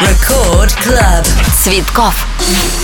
Record Club. Цветков.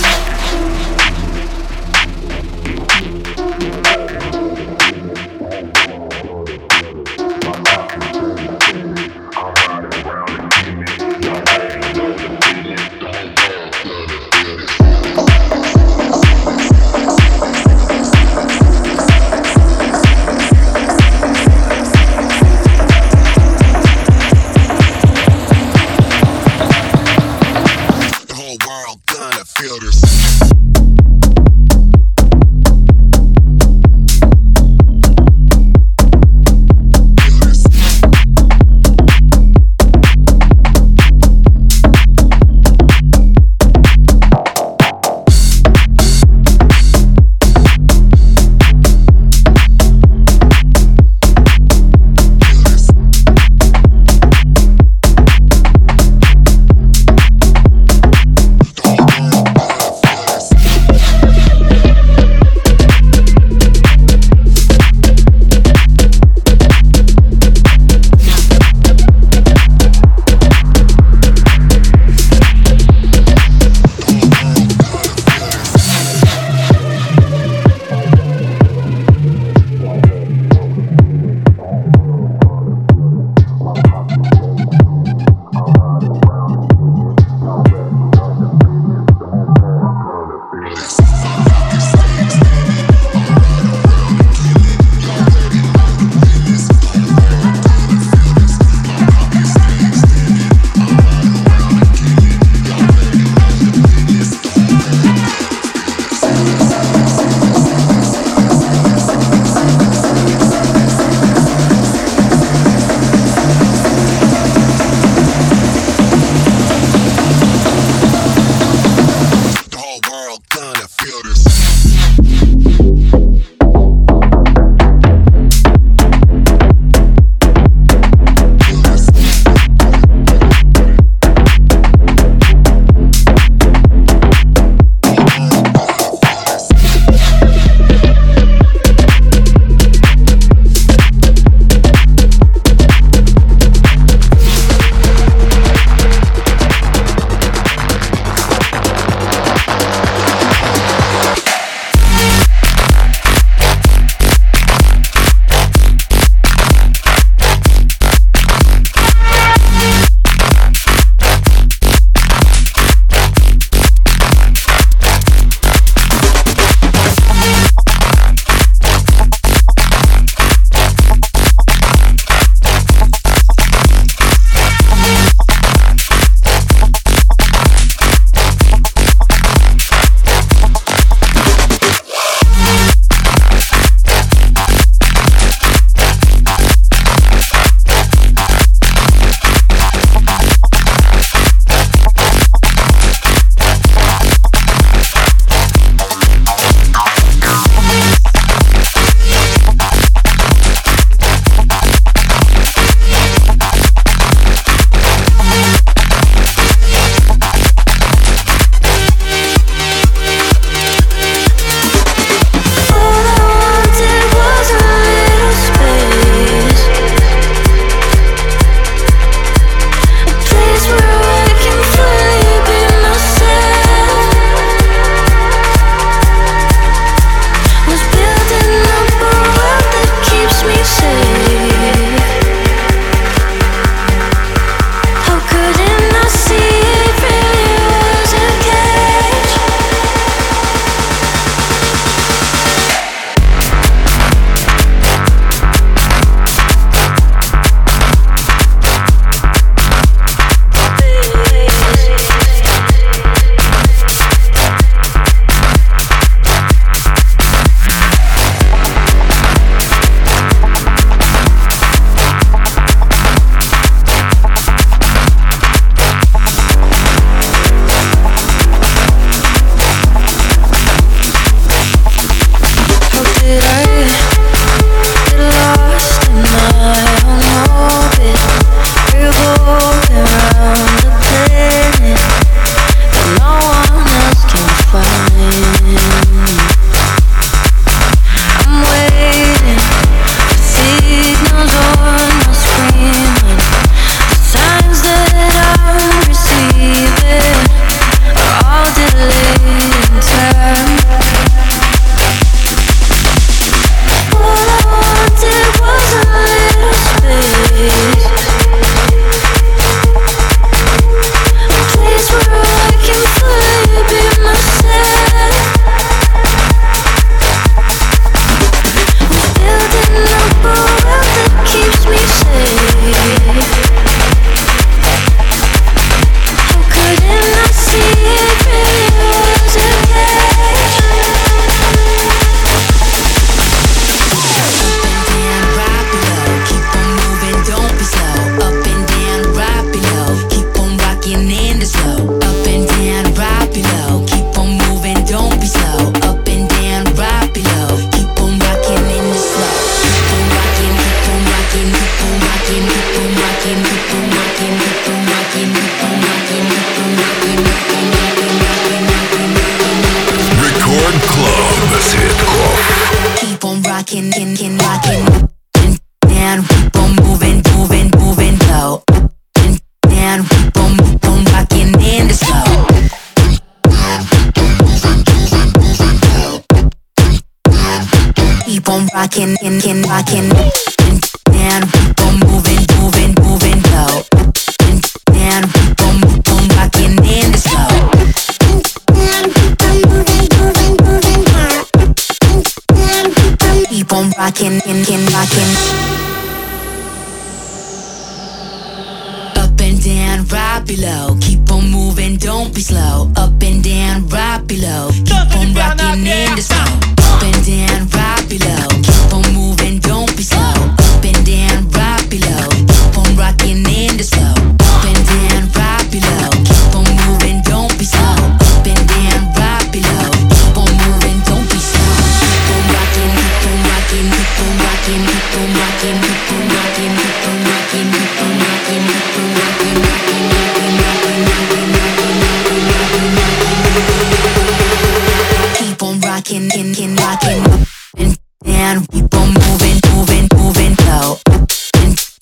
we gon' moving, moving, moving low.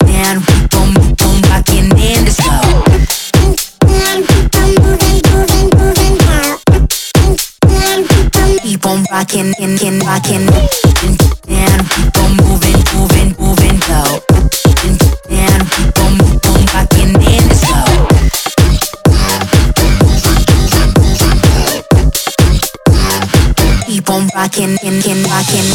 And we gon' we gon' in the slow. Keep on rockin', in, in, rockin'. rocking, in, in, rocking.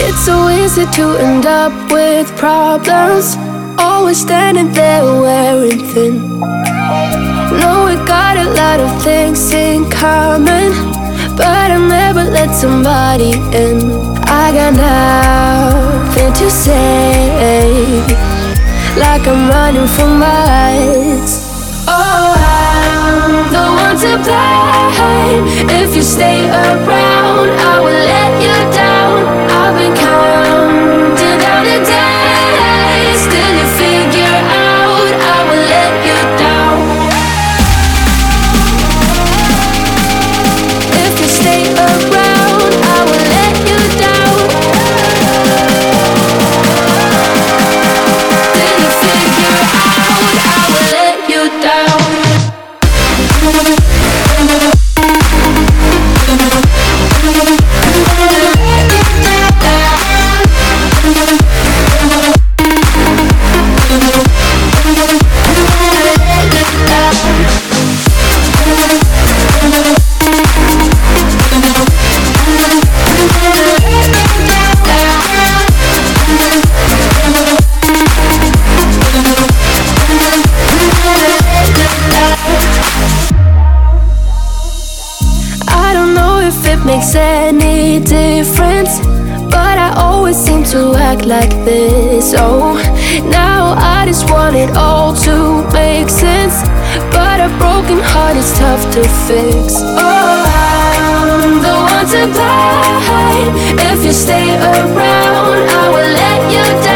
It's so easy to end up with problems. Always standing there wearing thin. Know we got a lot of things in common, but I never let somebody in. I got nothing to say, like I'm running from miles. If you stay around, I will let any difference But I always seem to act like this. Oh, now I just want it all to make sense But a broken heart is tough to fix. Oh, I'm the one to blame If you stay around, I will let you down.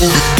Huh?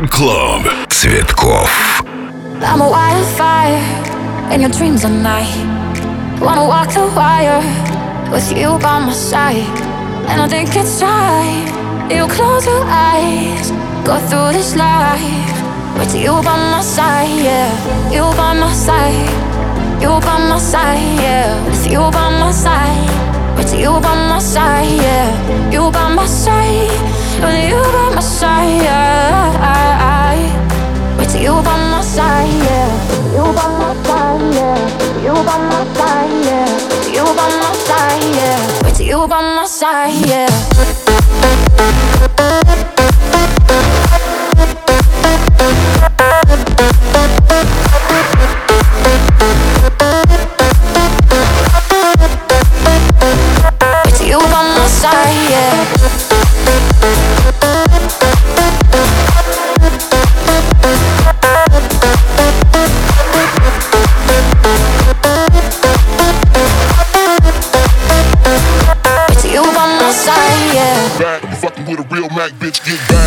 Record Club. Цветков. I'm a wildfire in your dreams at night. Wanna walk the wire with you by my side. And I think it's time you close your eyes. Go through this life with you by my side, yeah. You by my side. You by my side, yeah. With you by my side. With you by my side, yeah. You by my side, with you by my side, yeah. You by my side, yeah. You by my side, yeah. You by my side, yeah. You by my side, yeah. You by my side, yeah. bitch get down.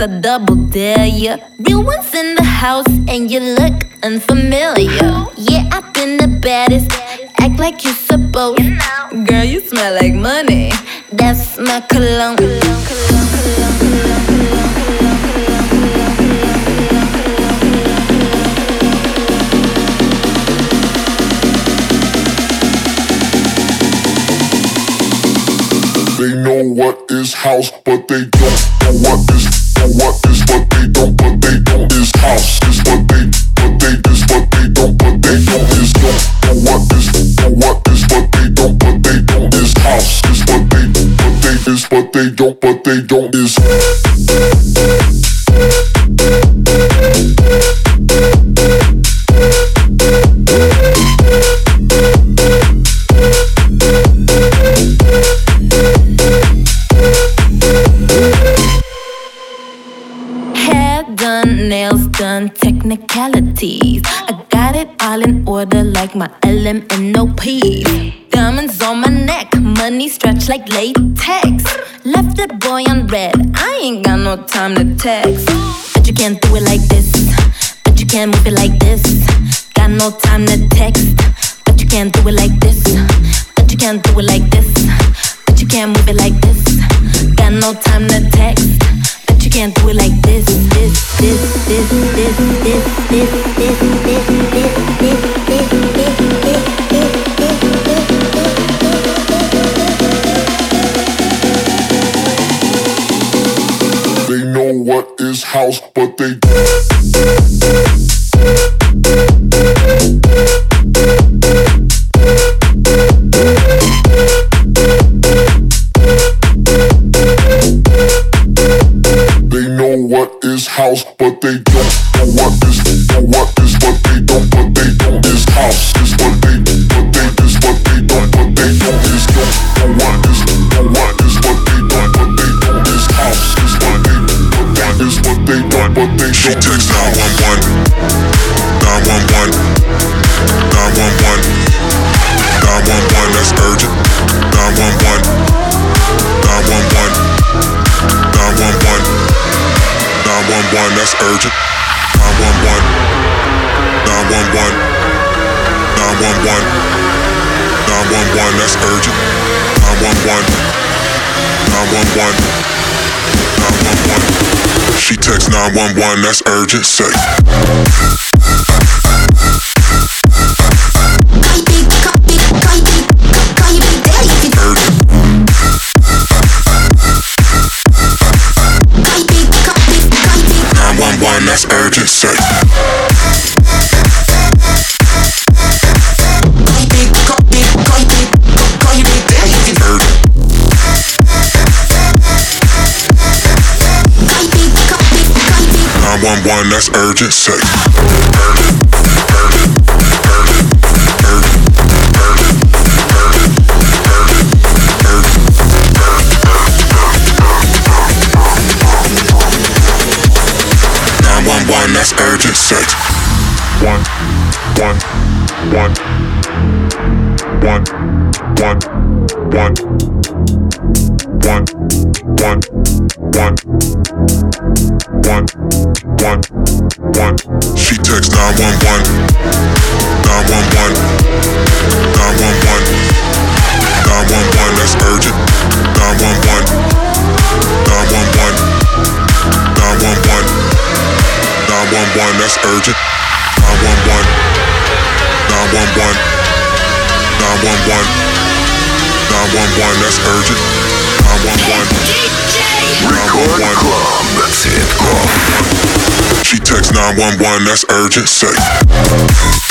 a double dare, yeah. Real ones in the house, and you look unfamiliar. Yeah, I've been the baddest. Act like you're supposed. Girl, you smell like money. That's my cologne. They know what is house, but they don't know what is what is what they don't, but they don't is house. Is peace. Diamonds on my neck, money stretch like latex. Left that boy on red, I ain't got no time to text. But you can't do it like this, but you can't move it like this. Got no time to text, but you can't do it like this, but you can't do it like this, but you can't move it like this. Got no time to text you can't do it like this, this, this, this, this, this, this, this, this, this, this, this. house, but they. She texts 911, that's urgent, safe. 911. that's urgent sex. One, that's urgent sex. One, one, one, one, one, one. one that's urgent. 911. Record 911. Club. That's it. Club. She texts 911. That's urgent. Say.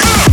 あ!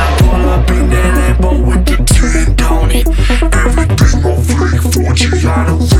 I pull up in that with the tin on it. Everything on fleek.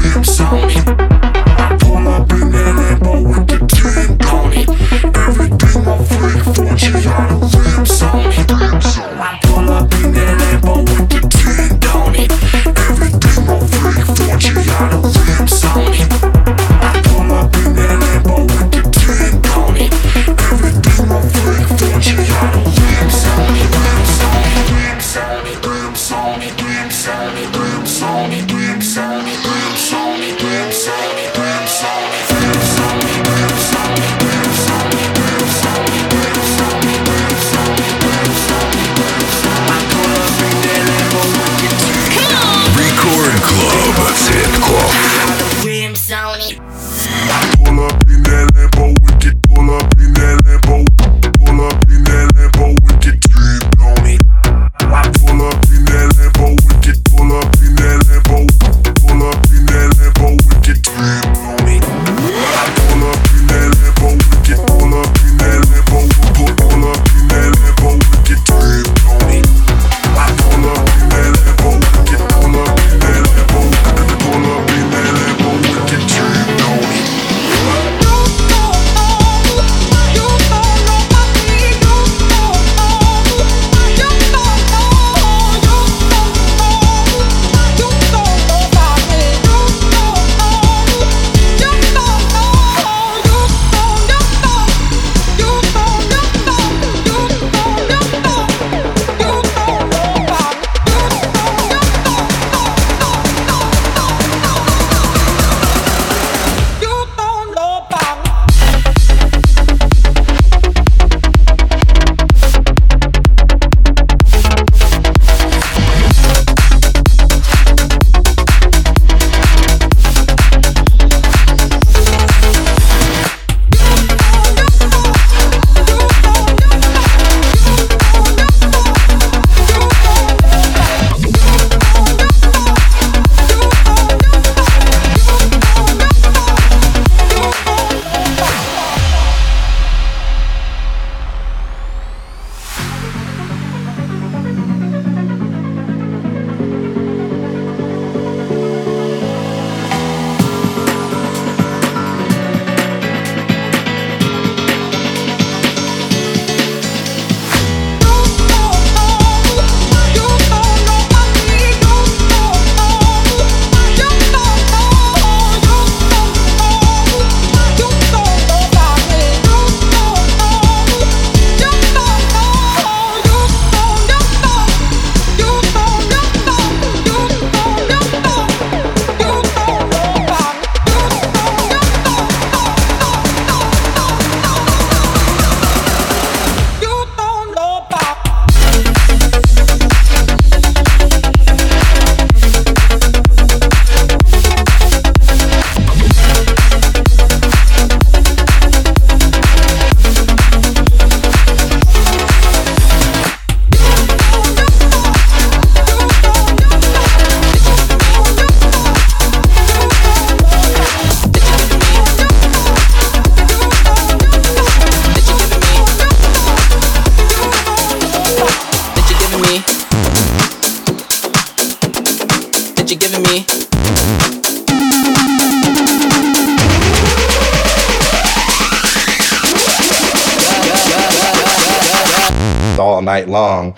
Night long.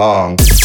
Long.